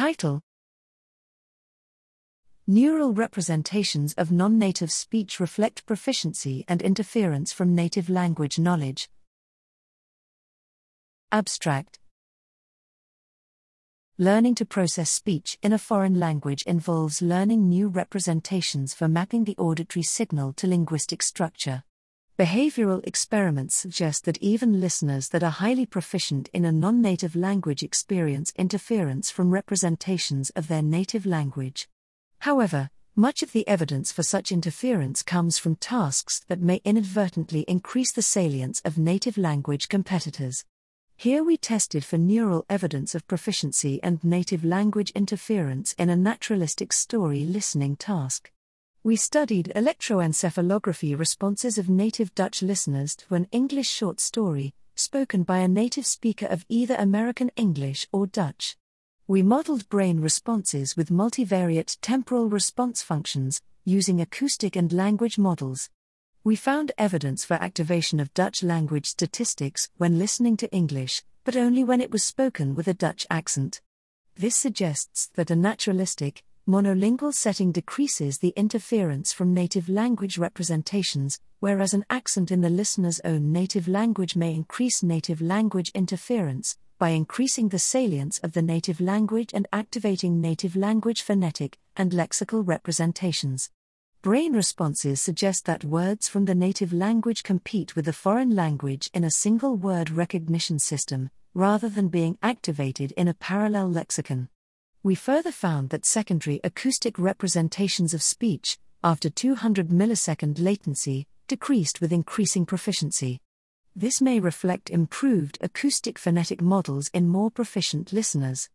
Title Neural representations of non native speech reflect proficiency and interference from native language knowledge. Abstract Learning to process speech in a foreign language involves learning new representations for mapping the auditory signal to linguistic structure. Behavioral experiments suggest that even listeners that are highly proficient in a non native language experience interference from representations of their native language. However, much of the evidence for such interference comes from tasks that may inadvertently increase the salience of native language competitors. Here we tested for neural evidence of proficiency and native language interference in a naturalistic story listening task. We studied electroencephalography responses of native Dutch listeners to an English short story, spoken by a native speaker of either American English or Dutch. We modeled brain responses with multivariate temporal response functions, using acoustic and language models. We found evidence for activation of Dutch language statistics when listening to English, but only when it was spoken with a Dutch accent. This suggests that a naturalistic, monolingual setting decreases the interference from native language representations, whereas an accent in the listener's own native language may increase native language interference by increasing the salience of the native language and activating native language phonetic and lexical representations. Brain responses suggest that words from the native language compete with the foreign language in a single word recognition system, rather than being activated in a parallel lexicon. We further found that secondary acoustic representations of speech, after 200 millisecond latency, decreased with increasing proficiency. This may reflect improved acoustic phonetic models in more proficient listeners.